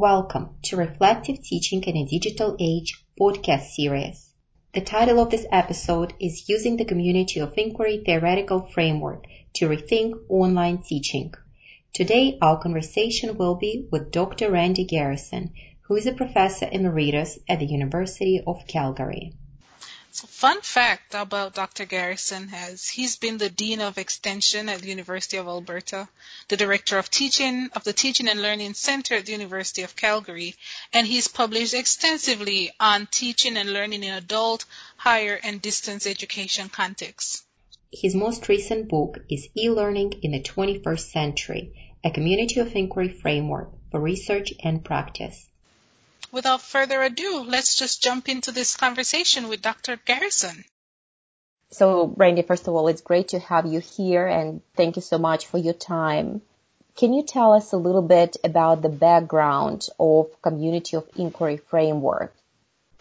Welcome to Reflective Teaching in a Digital Age podcast series. The title of this episode is Using the Community of Inquiry Theoretical Framework to Rethink Online Teaching. Today, our conversation will be with Dr. Randy Garrison, who is a professor emeritus at the University of Calgary. Fun fact about Dr. Garrison has he's been the Dean of Extension at the University of Alberta, the Director of Teaching of the Teaching and Learning Center at the University of Calgary, and he's published extensively on teaching and learning in adult, higher, and distance education contexts. His most recent book is E-Learning in the 21st Century, a community of inquiry framework for research and practice without further ado, let's just jump into this conversation with Dr. Garrison. So, Randy, first of all, it's great to have you here and thank you so much for your time. Can you tell us a little bit about the background of Community of Inquiry Framework?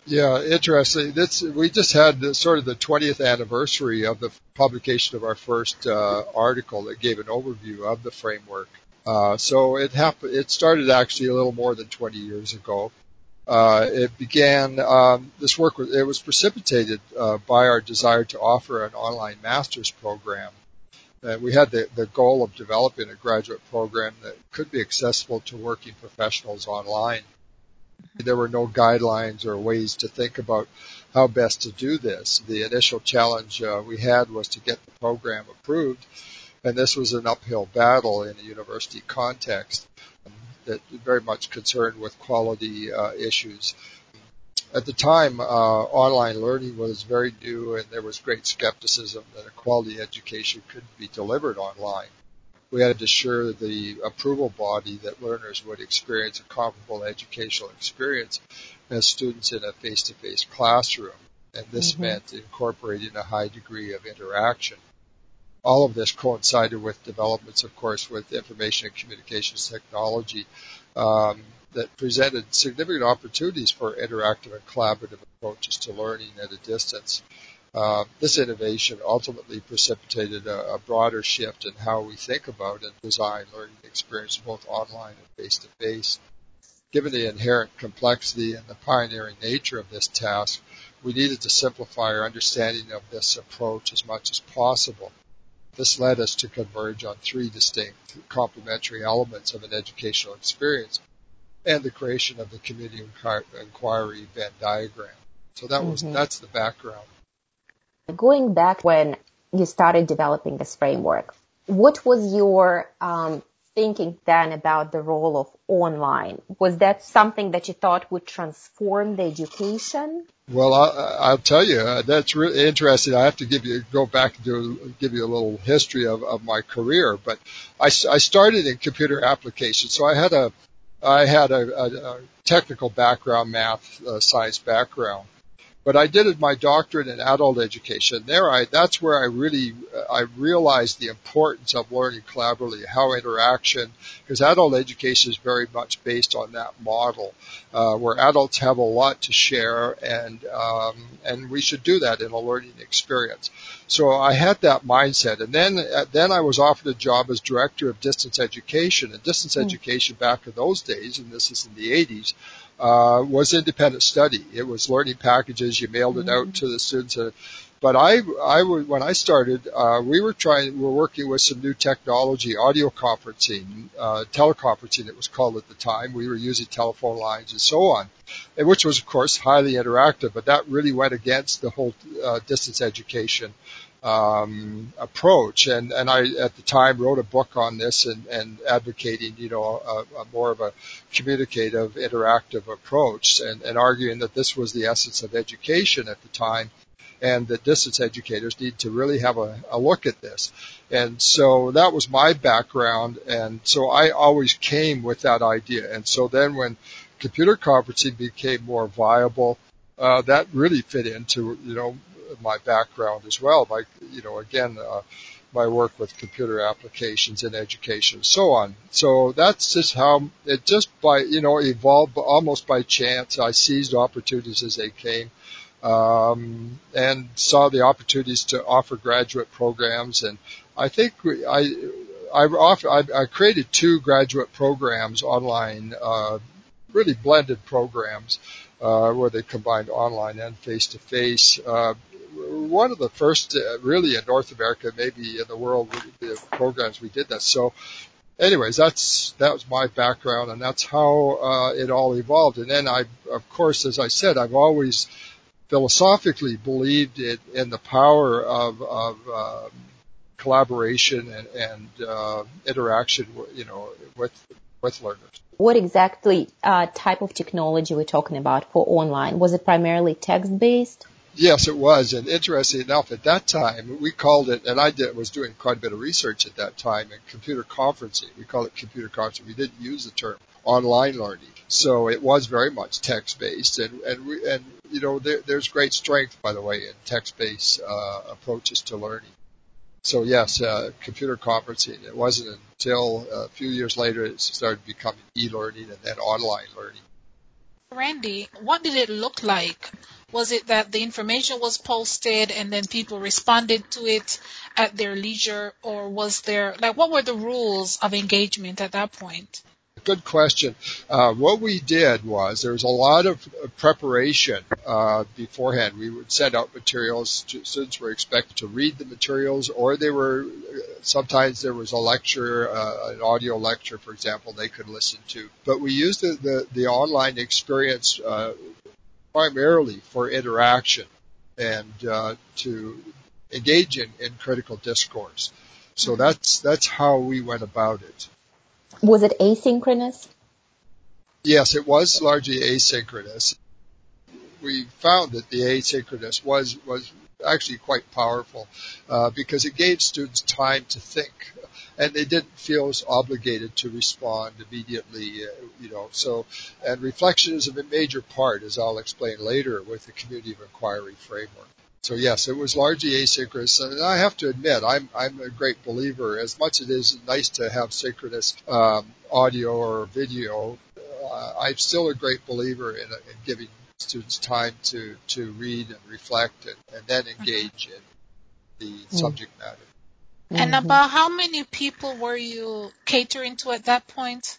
Yeah, interesting. This, we just had the, sort of the 20th anniversary of the publication of our first uh, article that gave an overview of the framework. Uh, so it happened. It started actually a little more than 20 years ago. Uh, it began, um, this work, it was precipitated uh, by our desire to offer an online master's program. And we had the, the goal of developing a graduate program that could be accessible to working professionals online. There were no guidelines or ways to think about how best to do this. The initial challenge uh, we had was to get the program approved, and this was an uphill battle in a university context that very much concerned with quality uh, issues. At the time, uh, online learning was very new, and there was great skepticism that a quality education could be delivered online. We had to assure the approval body that learners would experience a comparable educational experience as students in a face-to-face classroom, and this mm-hmm. meant incorporating a high degree of interaction all of this coincided with developments, of course, with information and communications technology um, that presented significant opportunities for interactive and collaborative approaches to learning at a distance. Uh, this innovation ultimately precipitated a, a, broader shift in how we think about and design learning experience both online and face to face. Given the inherent complexity and the pioneering nature of this task, we needed to simplify our understanding of this approach as much as possible. This led us to converge on three distinct complementary elements of an educational experience and the creation of the community inquiry Venn diagram. So that was, mm-hmm. that's the background. Going back when you started developing this framework, what was your um, thinking then about the role of online? Was that something that you thought would transform the education? Well, I, will tell you, uh, that's really interesting. I have to give you, go back and do, give you a little history of, of my career, but I, I started in computer applications. So I had a, I had a, a, a technical background, math, uh, science background. But I did my doctorate in adult education. There, I that's where I really I realized the importance of learning collaboratively, how interaction, because adult education is very much based on that model, uh, where adults have a lot to share, and um, and we should do that in a learning experience. So I had that mindset, and then uh, then I was offered a job as director of distance education. And distance mm. education back in those days, and this is in the 80s, uh, was independent study. It was learning packages. You mailed it out mm-hmm. to the students. Uh, but I, I would, when I started, uh, we were trying, we were working with some new technology, audio conferencing, uh, teleconferencing it was called at the time. We were using telephone lines and so on, and which was of course highly interactive, but that really went against the whole uh, distance education um, approach. And, and I, at the time, wrote a book on this and, and advocating, you know, a, a more of a communicative, interactive approach and, and arguing that this was the essence of education at the time and that distance educators need to really have a, a look at this. And so that was my background. And so I always came with that idea. And so then when computer conferencing became more viable, uh, that really fit into, you know, my background as well. By you know, again, uh, my work with computer applications in education and so on. So that's just how it just by you know evolved almost by chance. I seized opportunities as they came. Um, and saw the opportunities to offer graduate programs, and I think I I, offer, I, I created two graduate programs online uh, really blended programs uh, where they combined online and face to face. One of the first, uh, really in North America, maybe in the world, the programs we did that. So, anyways, that's that was my background, and that's how uh, it all evolved. And then I, of course, as I said, I've always philosophically believed in, in the power of, of um, collaboration and, and uh, interaction, you know, with with learners. What exactly uh, type of technology we're talking about for online? Was it primarily text based? Yes, it was. And interesting enough, at that time, we called it, and I did, was doing quite a bit of research at that time in computer conferencing. We called it computer conferencing. We didn't use the term online learning. So it was very much text based and, and we, and, you know, there, there's great strength, by the way, in text based, uh, approaches to learning. So yes, uh, computer conferencing. It wasn't until a few years later it started becoming e-learning and then online learning. Randy, what did it look like? Was it that the information was posted and then people responded to it at their leisure, or was there like what were the rules of engagement at that point? Good question. Uh, what we did was there was a lot of preparation uh, beforehand. We would send out materials. Students were expected to read the materials, or they were sometimes there was a lecture, uh, an audio lecture, for example, they could listen to. But we used the the, the online experience uh, primarily for interaction and uh, to engage in, in critical discourse. So mm-hmm. that's that's how we went about it. Was it asynchronous? Yes, it was largely asynchronous. We found that the asynchronous was was actually quite powerful uh, because it gave students time to think and they didn't feel as obligated to respond immediately, uh, you know. So, and reflection is a major part, as I'll explain later, with the community of inquiry framework. So yes, it was largely asynchronous, and I have to admit, I'm I'm a great believer. As much as it is nice to have synchronous um, audio or video, uh, I'm still a great believer in, in giving students time to to read and reflect and, and then engage in the mm. subject matter. And mm-hmm. about how many people were you catering to at that point?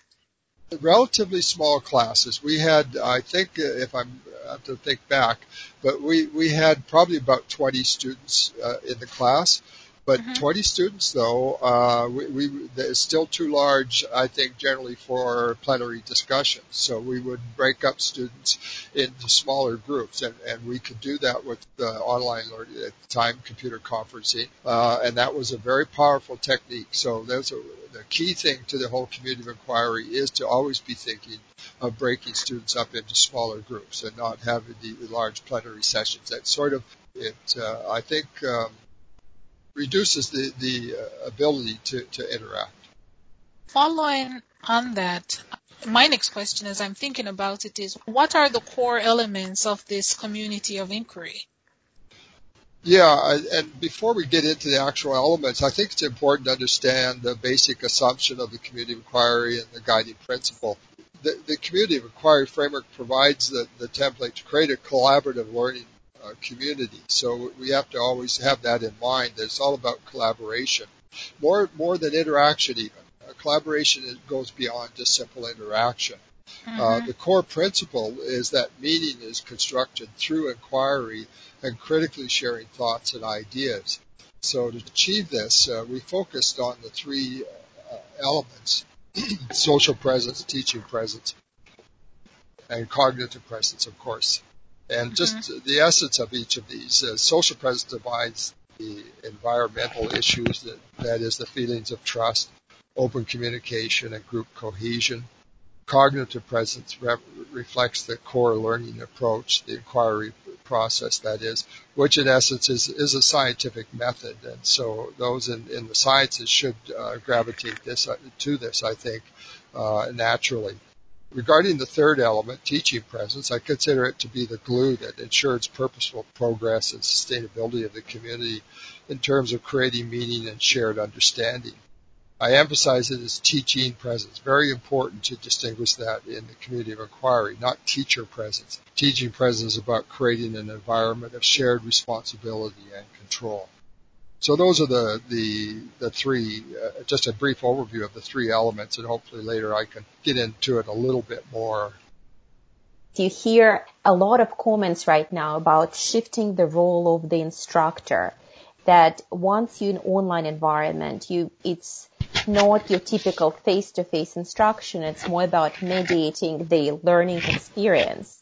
Relatively small classes. We had, I think, uh, if I'm I have to think back, but we we had probably about 20 students uh, in the class. But mm-hmm. 20 students, though, uh, we, we is still too large, I think, generally for plenary discussions. So we would break up students into smaller groups, and, and we could do that with the online learning at the time, computer conferencing, uh, and that was a very powerful technique. So that's a, the key thing to the whole community of inquiry is to always be thinking of breaking students up into smaller groups and not having the large plenary sessions. That sort of it, uh, I think. Um, reduces the, the uh, ability to, to interact. Following on that, my next question as I'm thinking about it is what are the core elements of this community of inquiry? Yeah, and before we get into the actual elements, I think it's important to understand the basic assumption of the community of inquiry and the guiding principle. The, the community of inquiry framework provides the, the template to create a collaborative learning community. So we have to always have that in mind. That it's all about collaboration, more more than interaction even. Uh, collaboration goes beyond just simple interaction. Uh, mm-hmm. Uh, the core principle is that meaning is constructed through inquiry and critically sharing thoughts and ideas. So to achieve this, uh, we focused on the three uh, elements: social presence, teaching presence, and cognitive presence, of course. And just mm-hmm. the essence of each of these, uh, social presence divides the environmental issues, that, that is the feelings of trust, open communication, and group cohesion. Cognitive presence re- reflects the core learning approach, the inquiry process, that is, which in essence is, is a scientific method. And so those in, in the sciences should uh, gravitate this, uh, to this, I think, uh, naturally. Regarding the third element, teaching presence, I consider it to be the glue that ensures purposeful progress and sustainability of the community in terms of creating meaning and shared understanding. I emphasize it as teaching presence. Very important to distinguish that in the community of inquiry, not teacher presence. Teaching presence is about creating an environment of shared responsibility and control. So those are the the the three. Uh, just a brief overview of the three elements, and hopefully later I can get into it a little bit more You hear a lot of comments right now about shifting the role of the instructor. That once you're in online environment, you it's not your typical face-to-face instruction. It's more about mediating the learning experience.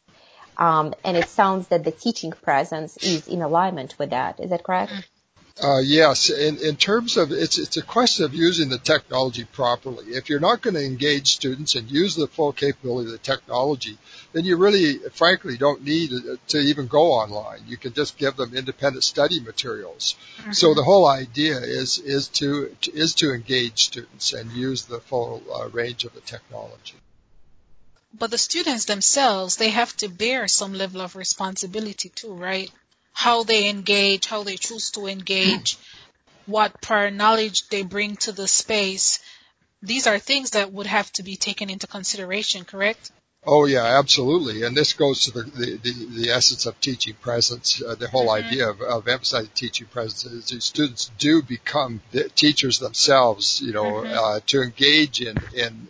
Um, and it sounds that the teaching presence is in alignment with that. Is that correct? Uh, yes, in, in terms of it's it's a question of using the technology properly. If you're not going to engage students and use the full capability of the technology, then you really, frankly, don't need to even go online. You can just give them independent study materials. Mm-hmm. So the whole idea is is to is to engage students and use the full uh, range of the technology. But the students themselves, they have to bear some level of responsibility too, right? How they engage, how they choose to engage, what prior knowledge they bring to the space. These are things that would have to be taken into consideration, correct? Oh yeah, absolutely. And this goes to the the, the, the essence of teaching presence. Uh, the whole mm-hmm. idea of, of emphasizing teaching presence is that students do become teachers themselves. You know, mm-hmm. uh, to engage in in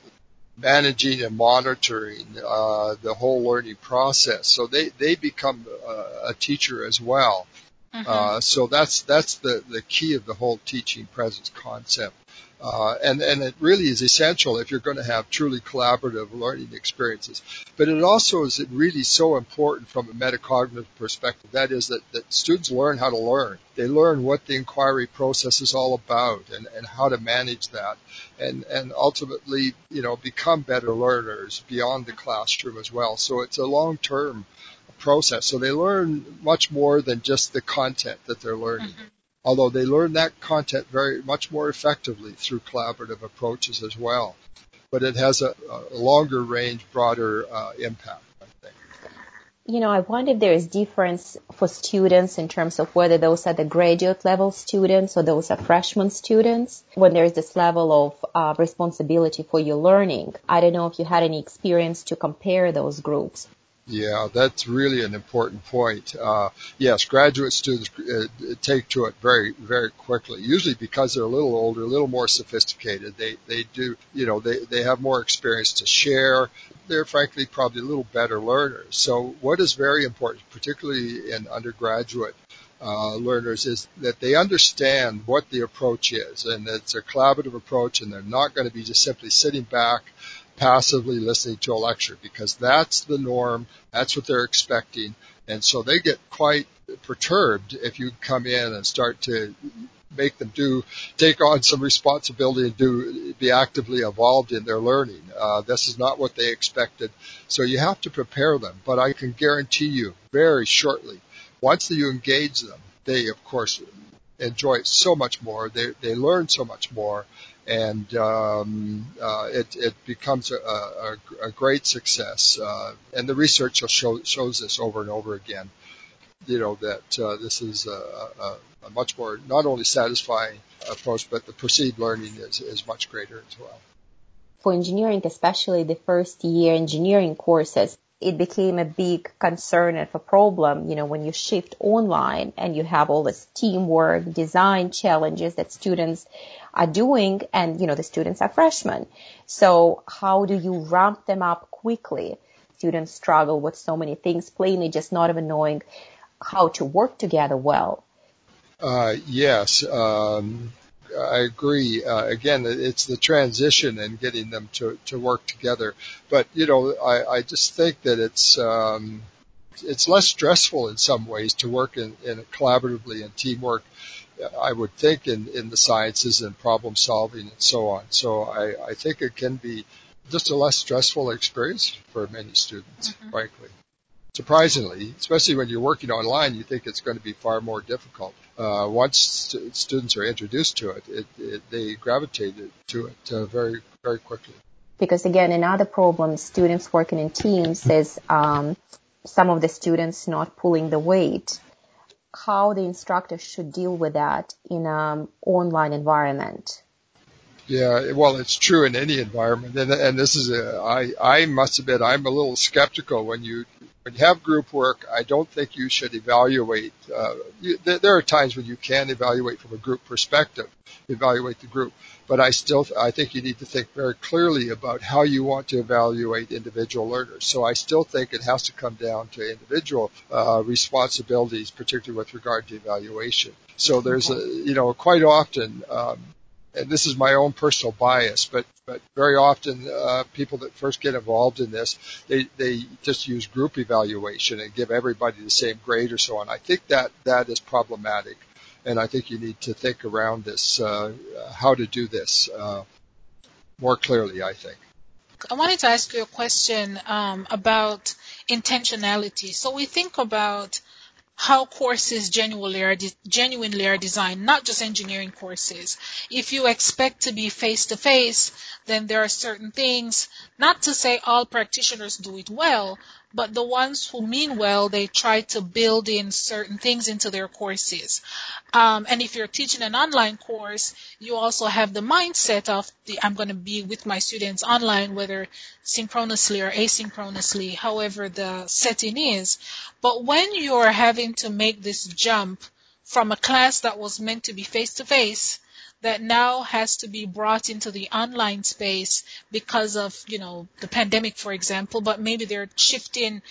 managing and monitoring uh, the whole learning process. So they they become a, a teacher as well. Mm-hmm. Uh, so that's that's the the key of the whole teaching presence concept. Uh, and, and it really is essential if you're going to have truly collaborative learning experiences. But it also is really so important from a metacognitive perspective. That is that, that students learn how to learn. They learn what the inquiry process is all about and, and how to manage that and, and ultimately, you know, become better learners beyond the classroom as well. So it's a long-term process. So they learn much more than just the content that they're learning. Mm-hmm although they learn that content very much more effectively through collaborative approaches as well. But it has a, a longer range, broader uh, impact. You know, I wonder if there is difference for students in terms of whether those are the graduate level students or those are freshman students when there is this level of uh, responsibility for your learning. I don't know if you had any experience to compare those groups. Yeah, that's really an important point. Uh, yes, graduate students uh, take to it very, very quickly. Usually because they're a little older, a little more sophisticated. They, they do, you know, they, they have more experience to share. They're frankly probably a little better learners. So what is very important, particularly in undergraduate uh, learners is that they understand what the approach is and it's a collaborative approach and they're not going to be just simply sitting back passively listening to a lecture because that's the norm. That's what they're expecting. And so they get quite perturbed if you come in and start to make them do, take on some responsibility and do, be actively involved in their learning. Uh, this is not what they expected. So you have to prepare them. But I can guarantee you very shortly, once you engage them, they of course enjoy it so much more. They, they learn so much more and um, uh, it, it becomes a, a, a great success. Uh, and the research show, shows this over and over again. You know that uh, this is a, a, a, much more not only satisfying approach, but the perceived learning is, is much greater as well. For engineering, especially the first year engineering courses, it became a big concern and a problem, you know, when you shift online and you have all this teamwork, design challenges that students are doing and, you know, the students are freshmen. So how do you ramp them up quickly? Students struggle with so many things, plainly just not even knowing how to work together well. Uh, yes, um, I agree. Uh, again, it's the transition and getting them to, to work together. But you know, I, I just think that it's um, it's less stressful in some ways to work in, in collaboratively and teamwork I would think in, in the sciences and problem solving and so on. So I, I think it can be just a less stressful experience for many students, mm-hmm. frankly. Surprisingly, especially when you're working online, you think it's going to be far more difficult. Uh, once st- students are introduced to it, it, it they gravitate to it uh, very, very quickly. Because again, another problem students working in teams is um, some of the students not pulling the weight how the instructor should deal with that in an online environment. Yeah, well, it's true in any environment, and, and this is a, I, I must admit I'm a little skeptical when you when you have group work. I don't think you should evaluate. Uh, you, there are times when you can evaluate from a group perspective, evaluate the group, but I still, I think you need to think very clearly about how you want to evaluate individual learners. So I still think it has to come down to individual uh, responsibilities, particularly with regard to evaluation. So there's a, you know, quite often, um, and this is my own personal bias, but but very often uh, people that first get involved in this, they they just use group evaluation and give everybody the same grade or so on. I think that that is problematic, and I think you need to think around this, uh, how to do this uh, more clearly. I think. I wanted to ask you a question um, about intentionality. So we think about how courses genuinely are, de- genuinely are designed, not just engineering courses. If you expect to be face to face, then there are certain things, not to say all practitioners do it well, but the ones who mean well, they try to build in certain things into their courses. Um, and if you're teaching an online course, you also have the mindset of the, I'm going to be with my students online, whether synchronously or asynchronously, however the setting is. But when you're having to make this jump from a class that was meant to be face to face that now has to be brought into the online space because of, you know, the pandemic, for example, but maybe they're shifting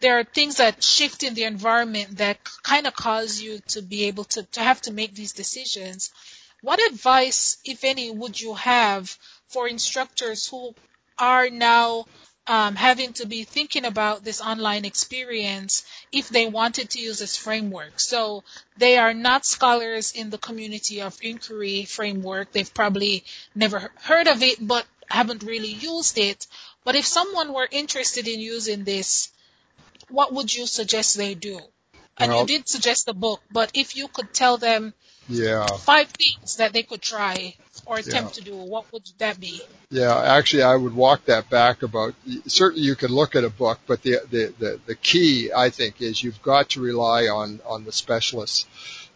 there are things that shift in the environment that kind of cause you to be able to, to have to make these decisions. What advice, if any, would you have for instructors who are now um, having to be thinking about this online experience if they wanted to use this framework. So they are not scholars in the community of inquiry framework. They've probably never heard of it, but haven't really used it. But if someone were interested in using this, what would you suggest they do? And well, you did suggest the book, but if you could tell them yeah. five things that they could try or attempt yeah. to do, what would that be? Yeah, actually, I would walk that back about. Certainly, you can look at a book, but the the the, the key, I think, is you've got to rely on on the specialists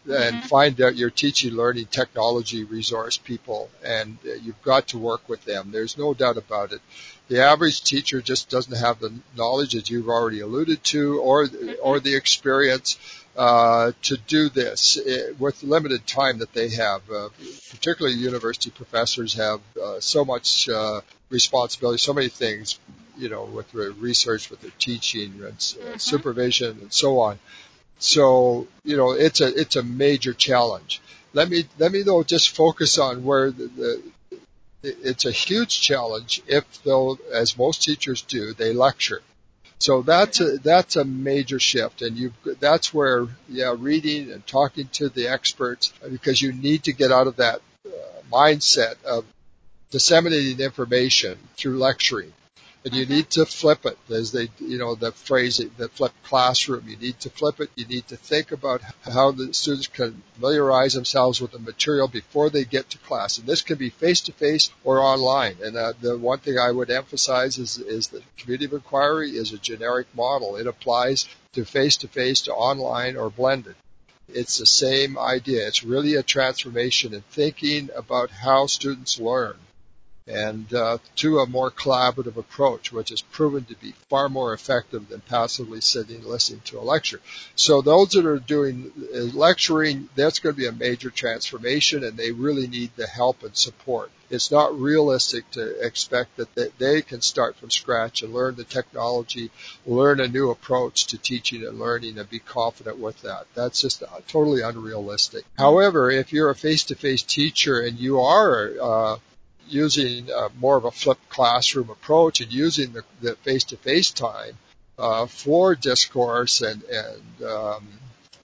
and mm-hmm. find out your teaching, learning, technology resource people, and uh, you've got to work with them. There's no doubt about it. The average teacher just doesn't have the knowledge, as you've already alluded to, or mm-hmm. or the experience uh, to do this uh, with limited time that they have. Uh, particularly university professors have uh, so much uh, responsibility, so many things, you know, with their research, with their teaching, and uh, mm-hmm. supervision, and so on. So, you know, it's a it's a major challenge. Let me let me though just focus on where the, the it's a huge challenge if though, as most teachers do, they lecture. So that's a, that's a major shift, and you that's where yeah, reading and talking to the experts because you need to get out of that uh, mindset of disseminating information through lecturing and you need to flip it as they, you know, the phrase, the flip classroom. You need to flip it. You need to think about how the students can familiarize themselves with the material before they get to class. And this can be face to face or online. And uh, the one thing I would emphasize is, is that community of inquiry is a generic model. It applies to face to face to online or blended. It's the same idea. It's really a transformation in thinking about how students learn and uh, to a more collaborative approach, which has proven to be far more effective than passively sitting and listening to a lecture. So those that are doing uh, lecturing, that's going to be a major transformation, and they really need the help and support. It's not realistic to expect that they can start from scratch and learn the technology, learn a new approach to teaching and learning, and be confident with that. That's just totally unrealistic. However, if you're a face-to-face teacher and you are uh, using uh, more of a flipped classroom approach and using the, the face-to-face time uh, for discourse and, and um,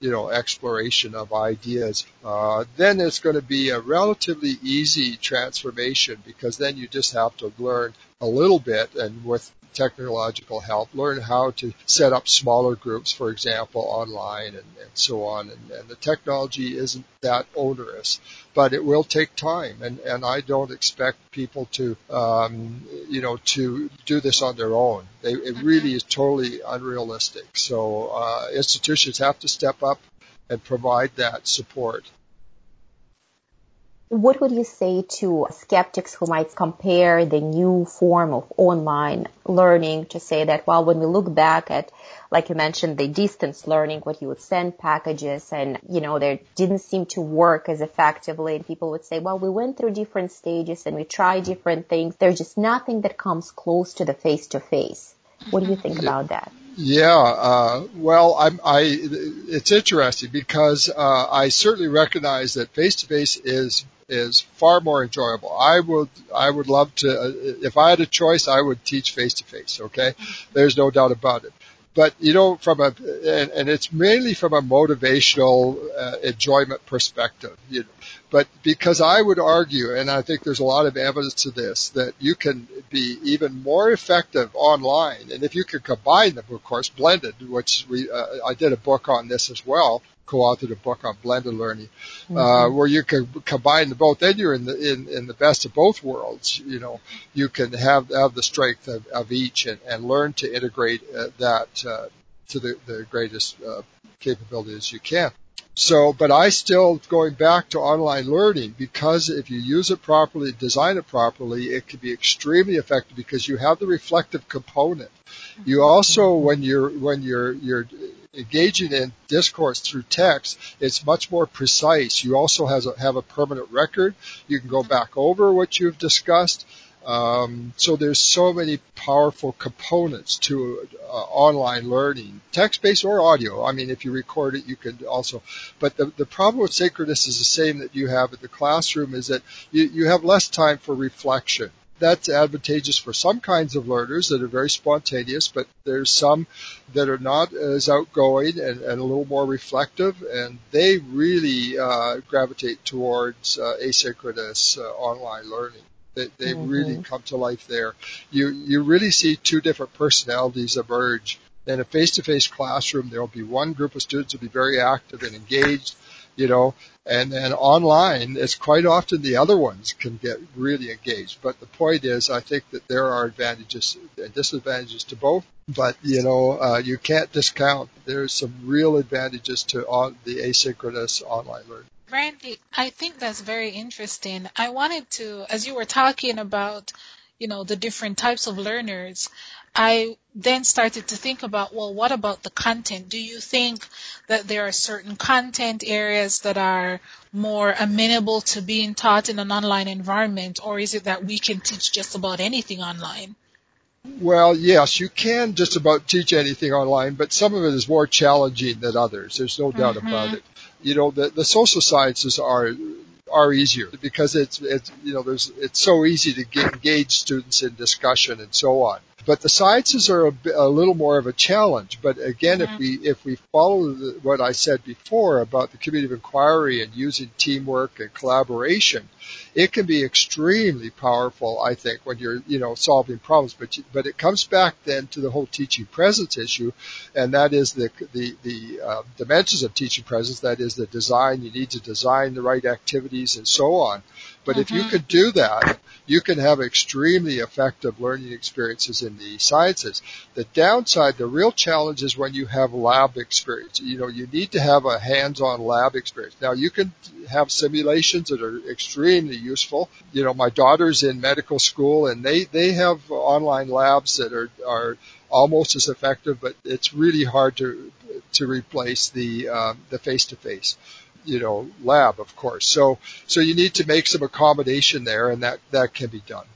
you know exploration of ideas, uh, then it's going to be a relatively easy transformation because then you just have to learn a little bit and with technological help, learn how to set up smaller groups, for example, online and, and so on. And, and, the technology isn't that onerous, but it will take time. And, and I don't expect people to, um, you know, to do this on their own. They, it mm-hmm. really is totally unrealistic. So uh, institutions have to step up and provide that support. What would you say to skeptics who might compare the new form of online learning to say that, well, when we look back at, like you mentioned, the distance learning, what you would send packages and, you know, there didn't seem to work as effectively and people would say, well, we went through different stages and we tried different things. There's just nothing that comes close to the face to face. What do you think mm-hmm. about that? Yeah, uh, well, I'm, I, it's interesting because uh, I certainly recognize that face to face is is far more enjoyable. I would I would love to uh, if I had a choice, I would teach face to face. Okay, there's no doubt about it. But you know, from a and, and it's mainly from a motivational uh, enjoyment perspective. You know, but because I would argue, and I think there's a lot of evidence to this, that you can be even more effective online, and if you can combine them, of course, blended, which we uh, I did a book on this as well co-authored a book on blended learning, uh, mm-hmm. uh, where you can combine the both. Then you're in the in, in the best of both worlds. You know, you can have have the strength of, of each and, and learn to integrate uh, that uh, to the, the greatest uh, capabilities you can. So, but I still going back to online learning because if you use it properly, design it properly, it can be extremely effective because you have the reflective component. You also, when you're when you're you're engaging in discourse through text, it's much more precise. You also has a, have a permanent record. You can go back over what you've discussed. Um, so there's so many powerful components to uh, online learning, text-based or audio. I mean, if you record it, you can also. But the the problem with synchronous is the same that you have at the classroom is that you, you have less time for reflection that's advantageous for some kinds of learners that are very spontaneous, but there's some that are not as outgoing and, and a little more reflective, and they really uh, gravitate towards uh, asynchronous uh, online learning. They, they mm-hmm. really come to life there. You you really see two different personalities emerge. In a face-to-face classroom, there will be one group of students will be very active and engaged, you know, and then online, it's quite often the other ones can get really engaged. But the point is, I think that there are advantages and disadvantages to both. But you know, uh, you can't discount. There's some real advantages to on, the asynchronous online learning. Randy, I think that's very interesting. I wanted to, as you were talking about, you know, the different types of learners, I then started to think about, well, what about the content? Do you think that there are certain content areas that are more amenable to being taught in an online environment, or is it that we can teach just about anything online? Well, yes, you can just about teach anything online, but some of it is more challenging than others. There's no doubt mm-hmm. about it. You know, the, the social sciences are are easier because it's it's you know there's it's so easy to get, engage students in discussion and so on. But the sciences are a, a little more of a challenge. But again, mm-hmm. if we if we follow the, what I said before about the community of inquiry and using teamwork and collaboration, it can be extremely powerful. I think when you're you know solving problems. But but it comes back then to the whole teaching presence issue, and that is the the the uh, dimensions of teaching presence. That is the design. You need to design the right activities and so on. But mm-hmm. if you mm-hmm. could do that, you can have extremely effective learning experiences in the sciences. The downside, the real challenge is when you have lab experience. You know, you need to have a hands-on lab experience. Now you can have simulations that are extremely useful. You know, my daughter's in medical school and they, they have online labs that are, are almost as effective, but it's really hard to, to replace the, um, the face-to-face you know, lab, of course. So, so you need to make some accommodation there and that, that can be done.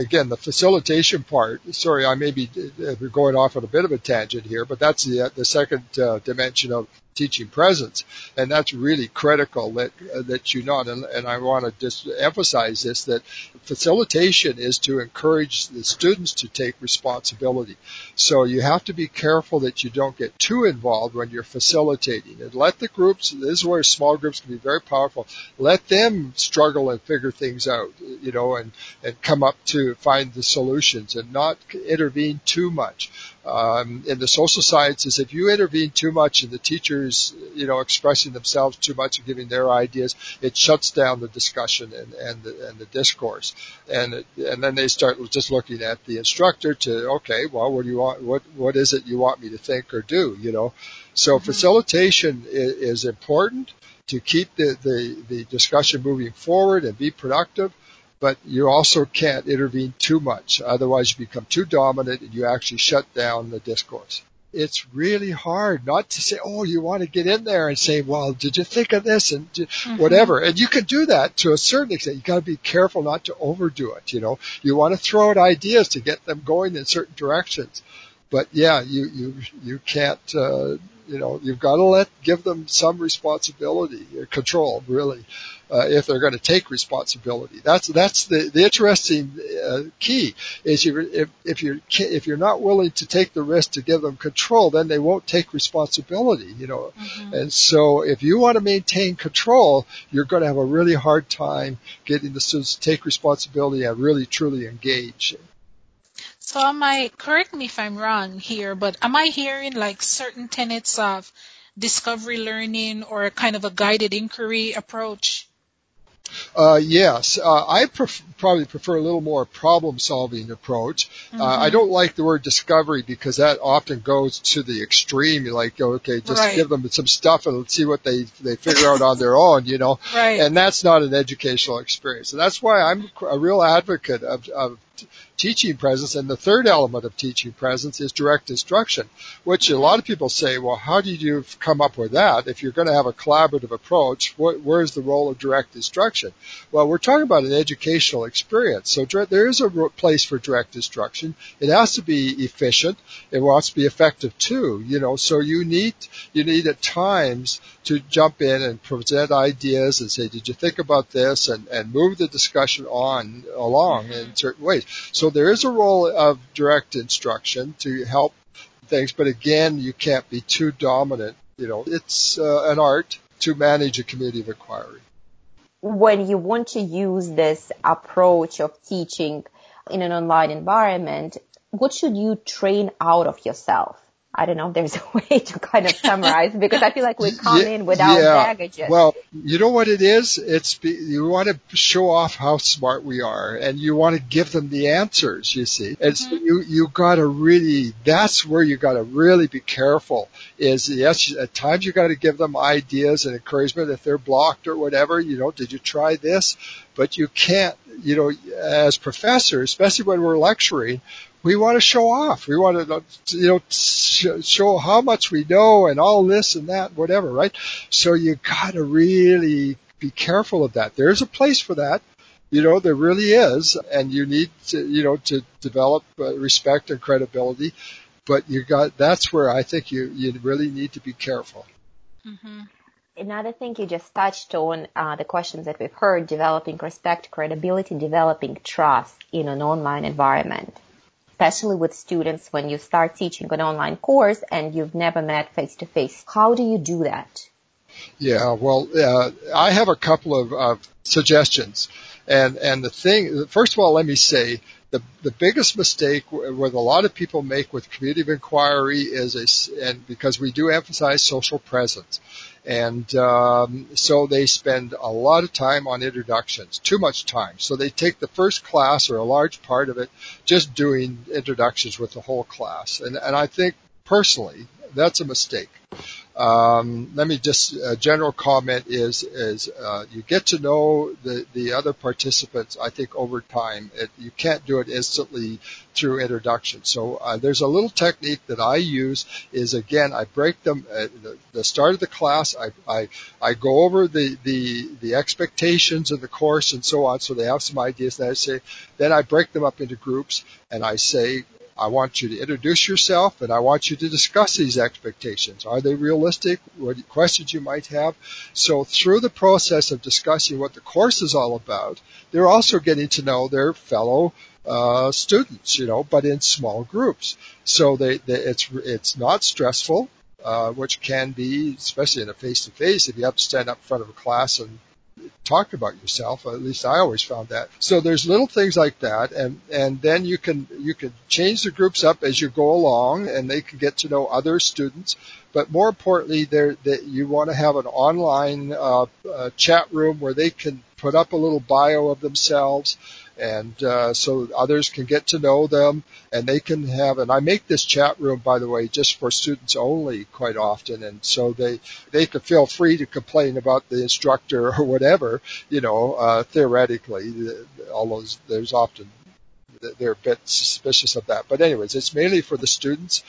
Again, the facilitation part, sorry, I may be uh, going off on a bit of a tangent here, but that's the, the second uh, dimension of teaching presence, and that's really critical that uh, that you not. And, and I want to just emphasize this: that facilitation is to encourage the students to take responsibility. So you have to be careful that you don't get too involved when you're facilitating, and let the groups. This is where small groups can be very powerful. Let them struggle and figure things out, you know, and and come up to find the solutions, and not intervene too much um, in the social sciences, if you intervene too much and the teachers, you know, expressing themselves too much and giving their ideas, it shuts down the discussion and, and the, and the discourse. And, it, and then they start just looking at the instructor to, okay, well, what do you want, what, what is it you want me to think or do, you know? So mm-hmm. facilitation is, is important to keep the, the, the discussion moving forward and be productive, but you also can't intervene too much. Otherwise you become too dominant and you actually shut down the discourse it's really hard not to say, oh, you want to get in there and say, well, did you think of this and mm-hmm. whatever. And you can do that to a certain extent. You got to be careful not to overdo it. You know, you want to throw out ideas to get them going in certain directions. But yeah, you, you, you can't, uh, you know, you've got to let, give them some responsibility, control, really uh, if they're going to take responsibility. That's that's the the interesting uh, key is you if if you're if you're not willing to take the risk to give them control, then they won't take responsibility. You know, mm-hmm. and so if you want to maintain control, you're going to have a really hard time getting the students to take responsibility and really truly engage. So am I correct me if I'm wrong here, but am I hearing like certain tenets of discovery learning or a kind of a guided inquiry approach? Uh, yes, uh, I pref- probably prefer a little more problem-solving approach. Mm-hmm. Uh, I don't like the word discovery because that often goes to the extreme. You're like, okay, just right. give them some stuff and let's see what they they figure out on their own, you know. Right. And that's not an educational experience. And that's why I'm a real advocate of, of teaching presence. And the third element of teaching presence is direct instruction, which a lot of people say, well, how do you come up with that? If you're going to have a collaborative approach, where's the role of direct instruction? Well, we're talking about an educational experience. So there is a place for direct instruction. It has to be efficient. It wants to be effective too, you know, so you need, you need at times to jump in and present ideas and say, did you think about this? And, and move the discussion on along in certain ways. So there is a role of direct instruction to help things, but again, you can't be too dominant. You know, it's uh, an art to manage a community of inquiry. When you want to use this approach of teaching in an online environment, what should you train out of yourself? I don't know if there's a way to kind of summarize because I feel like we come yeah, in without yeah. baggage. Well, you know what it is? It's be, you want to show off how smart we are, and you want to give them the answers. You see, it's mm-hmm. you you got to really. That's where you got to really be careful. Is yes, at times you got to give them ideas and encouragement if they're blocked or whatever. You know, did you try this? But you can't. You know, as professors, especially when we're lecturing, we want to show off. We want to, you know, show how much we know and all this and that, whatever, right? So you got to really be careful of that. There's a place for that. You know, there really is, and you need to, you know, to develop uh, respect and credibility. But you got, that's where I think you, you really need to be careful. Mm-hmm. Another thing you just touched on, uh, the questions that we've heard, developing respect, credibility, developing trust in an online environment especially with students when you start teaching an online course and you've never met face to face. How do you do that? Yeah, well, uh, I have a couple of, of suggestions. And, and the thing, first of all, let me say the, the biggest mistake what a lot of people make with community of inquiry is a, and because we do emphasize social presence. And um, so they spend a lot of time on introductions, too much time. So they take the first class or a large part of it just doing introductions with the whole class. And, and I think personally, that's a mistake. Um, let me just a general comment is is uh, you get to know the the other participants. I think over time, it, you can't do it instantly through introduction. So uh, there's a little technique that I use is again I break them at the, the start of the class. I, I I go over the the the expectations of the course and so on, so they have some ideas. And I say then I break them up into groups and I say I want you to introduce yourself and I want you to discuss these expectations. Are they realistic? What questions you might have? So through the process of discussing what the course is all about, they're also getting to know their fellow uh, students, you know, but in small groups. So they, they it's it's not stressful, uh, which can be, especially in a face-to-face, if you have to stand up in front of a class and talk about yourself. At least I always found that. So there's little things like that, and and then you can you can change the groups up as you go along, and they can get to know other students. But more importantly, there that you want to have an online uh, uh, chat room where they can put up a little bio of themselves and uh, so others can get to know them and they can have and I make this chat room by the way just for students only quite often. And so they they can feel free to complain about the instructor or whatever you know uh, theoretically although there's often they're a bit suspicious of that. But anyways it's mainly for the students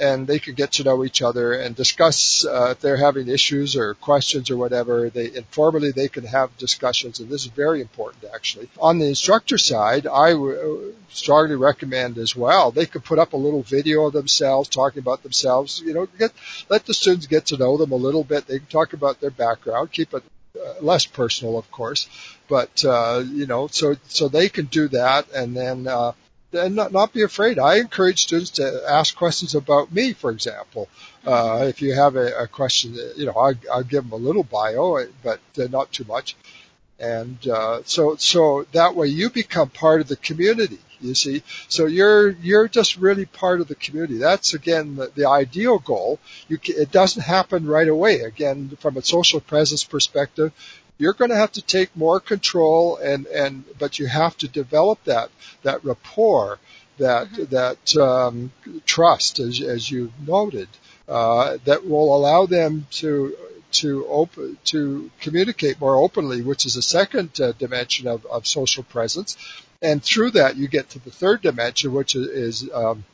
and they can get to know each other and discuss uh, if they're having issues or questions or whatever. They informally they can have discussions, and this is very important actually. On the instructor side, I w- strongly recommend as well. They could put up a little video of themselves talking about themselves. You know, get let the students get to know them a little bit. They can talk about their background, keep it uh, less personal, of course, but uh, you know, so so they can do that, and then uh, and not, not be afraid. I encourage students to ask questions about me, for example. Uh, if you have a, a question, you know, I, I'll give them a little bio, but not too much. And uh, so, so that way you become part of the community. You see, so you're you're just really part of the community. That's again the, the ideal goal. You it doesn't happen right away. Again, from a social presence perspective, you're going to have to take more control and and but you have to develop that that rapport that mm-hmm. that um, trust as as you noted uh, that will allow them to to open to communicate more openly, which is a second uh, dimension of, of social presence, and through that you get to the third dimension, which is, is um,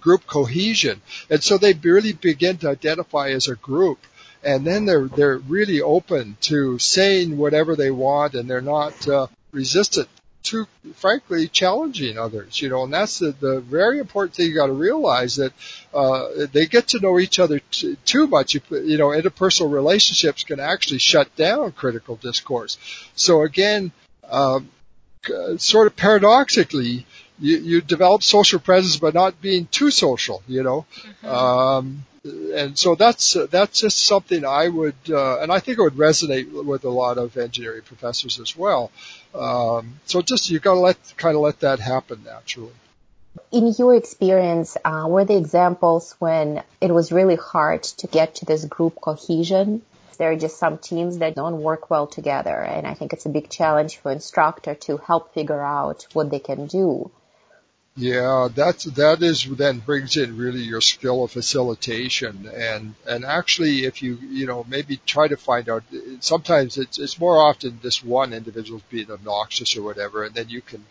group cohesion, and so they really begin to identify as a group and then they're they're really open to saying whatever they want, and they're not uh, resistant to, frankly, challenging others. You know, and that's the, the very important thing you got to realize that uh, they get to know each other t- too much. You, you know, interpersonal relationships can actually shut down critical discourse. So again. Um, sort of paradoxically, you, you develop social presence by not being too social, you know. Mm-hmm. Um, and so that's that's just something I would, uh, and I think it would resonate with a lot of engineering professors as well. Um, so just you got to let kind of let that happen naturally. In your experience, uh, were the examples when it was really hard to get to this group cohesion? There are just some teams that don't work well together, and I think it's a big challenge for instructor to help figure out what they can do. Yeah, that's that is then brings in really your skill of facilitation and and actually if you you know maybe try to find out sometimes it's it's more often this one individual's being obnoxious or whatever and then you can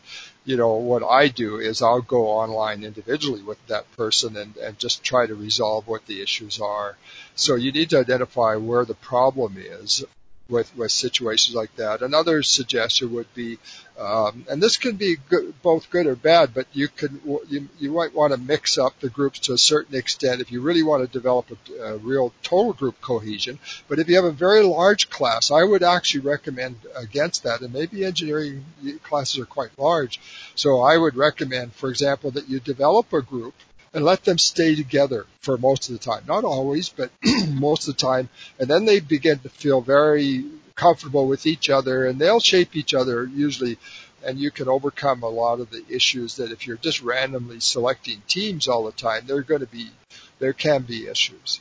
you know what I do is I'll go online individually with that person and and just try to resolve what the issues are. So you need to identify where the problem is with, with situations like that. Another suggestion would be, um, and this can be good, both good or bad, but you can you, you might want to mix up the groups to a certain extent if you really want to develop a, a real total group cohesion. But if you have a very large class, I would actually recommend against that. And maybe engineering classes are quite large, so I would recommend, for example, that you develop a group and let them stay together for most of the time. Not always, but most of the time. And then they begin to feel very comfortable with each other and they'll shape each other usually and you can overcome a lot of the issues that if you're just randomly selecting teams all the time, there are going to be, there can be issues.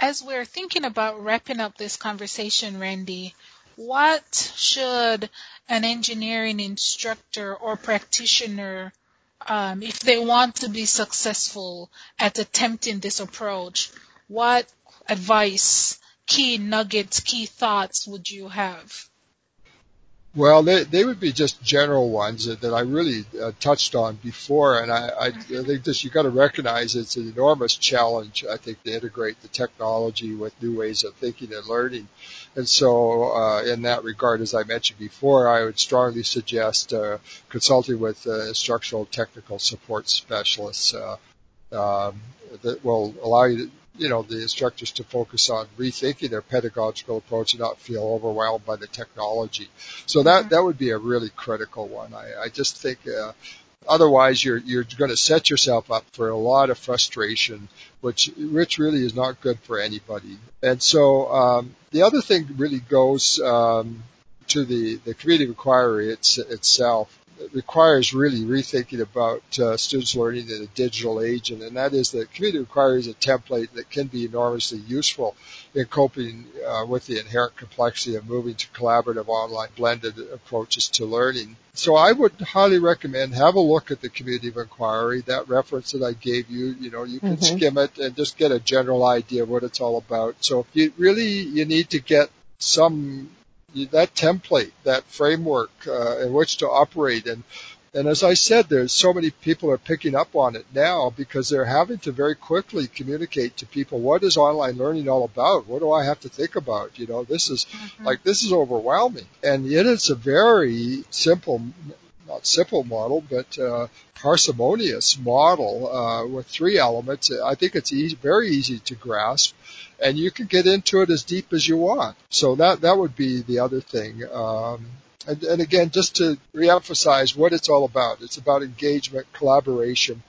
As we're thinking about wrapping up this conversation, Randy, what should an engineering instructor or practitioner um, if they want to be successful at attempting this approach, what advice, key nuggets, key thoughts would you have? Well, they, they would be just general ones that, that I really uh, touched on before, and I, I, I think this you got to recognize it's an enormous challenge. I think to integrate the technology with new ways of thinking and learning, and so uh, in that regard, as I mentioned before, I would strongly suggest uh, consulting with uh, instructional technical support specialists uh, um, that will allow you to you know, the instructors to focus on rethinking their pedagogical approach and not feel overwhelmed by the technology. So that, mm-hmm. that would be a really critical one. I, I just think, uh, otherwise you're, you're going to set yourself up for a lot of frustration, which, which really is not good for anybody. And so, um, the other thing really goes, um, to the, the community inquiry it's, itself inquiry's really rethinking about uh, students learning in a digital age, and, and that is that community requires a template that can be enormously useful in coping uh, with the inherent complexity of moving to collaborative online blended approaches to learning. So I would highly recommend have a look at the community of inquiry, that reference that I gave you, you know, you can mm-hmm. skim it and just get a general idea of what it's all about. So if you really, you need to get some that template, that framework uh, in which to operate. And and as I said, there's so many people are picking up on it now because they're having to very quickly communicate to people what is online learning all about? What do I have to think about? You know, this is mm-hmm. like this is overwhelming, and yet it's a very simple, not simple model, but uh, parsimonious model uh, with three elements. I think it's easy, very easy to grasp and you can get into it as deep as you want. So that that would be the other thing. Um, and, and again, just to reemphasize what it's all about. It's about engagement, collaboration,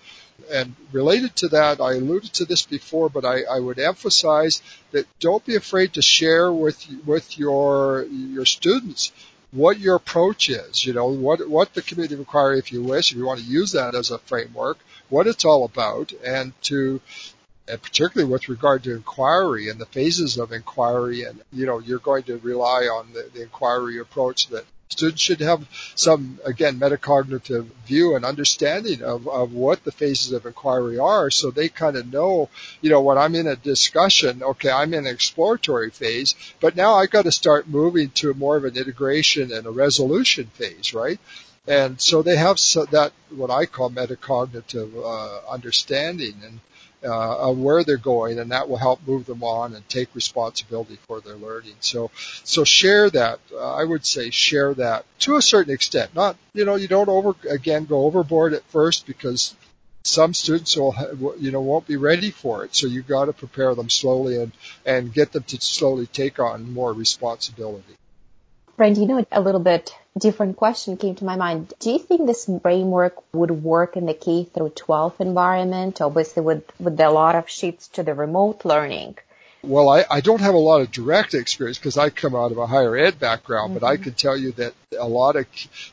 and related to that, I alluded to this before, but I, I would emphasize that don't be afraid to share with with your your students what your approach is. You know what what the community inquiry, if you wish, if you want to use that as a framework, what it's all about, and to and particularly with regard to inquiry and the phases of inquiry. And, you know, you're going to rely on the, the inquiry approach that students should have some, again, metacognitive view and understanding of, of what the phases of inquiry are so they kind of know, you know, when I'm in a discussion, okay, I'm in an exploratory phase, but now I've got to start moving to more of an integration and a resolution phase, right? And so they have so that, what I call metacognitive uh, understanding. And, uh, where they're going, and that will help move them on and take responsibility for their learning. So, so share that. Uh, I would say share that to a certain extent. Not, you know, you don't over again go overboard at first because some students will, you know, won't be ready for it. So you've got to prepare them slowly and and get them to slowly take on more responsibility. Randy, you know, a little bit different question came to my mind. Do you think this framework would work in the K through 12 environment, obviously with, with a lot of shifts to the remote learning? Well, I, I don't have a lot of direct experience because I come out of a higher ed background, mm-hmm. but I mm-hmm. can tell you that a lot of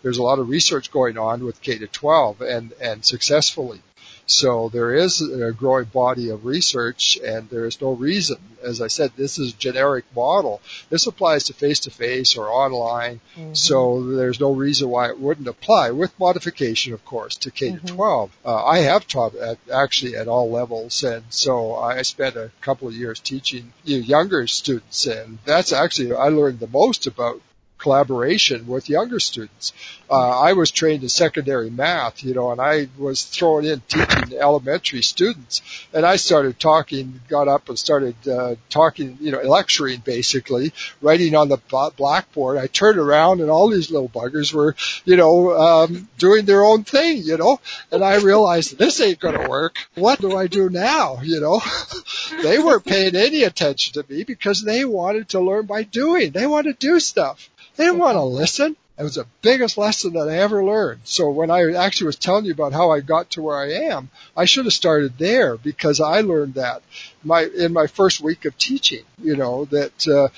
there's a lot of research going on with K to 12 and and successfully. So there is a growing body of research and there is no reason, as I said, this is a generic model. This applies to face to face or online. Mm-hmm. So there's no reason why it wouldn't apply with modification, of course, to K to mm-hmm. 12. Uh, I have taught at, actually at all levels and so I spent a couple of years teaching you know, younger students and that's actually, I learned the most about collaboration with younger students. Uh, I was trained in secondary math, you know, and I was thrown in teaching elementary students, and I started talking, got up and started uh, talking, you know, lecturing basically, writing on the blackboard. I turned around and all these little buggers were, you know, um, doing their own thing, you know, and I realized this ain't going to work. What do I do now? You know, they weren't paying any attention to me because they wanted to learn by doing. They want to do stuff. They didn't want to listen. It was the biggest lesson that I ever learned. So when I actually was telling you about how I got to where I am, I should have started there because I learned that my in my first week of teaching. You know that uh,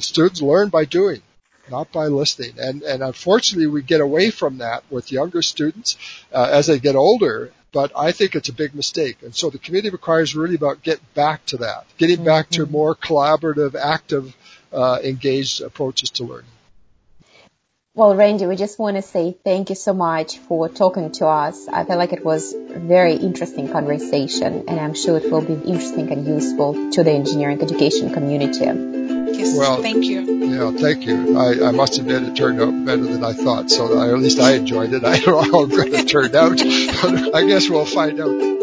students learn by doing, not by listening. And and unfortunately, we get away from that with younger students uh, as they get older. But I think it's a big mistake. And so the community inquiry's really about get back to that, getting back to mm-hmm. more collaborative, active, uh, engaged approaches to learning. Well, Randy, we just want to say thank you so much for talking to us. I feel like it was a very interesting conversation, and I'm sure it will be interesting and useful to the engineering education community. Yes, well, thank you. Yeah, thank you. I, I must admit it turned out better than I thought, so I, at least I enjoyed it. I don't know how good it turned out, but I guess we'll find out.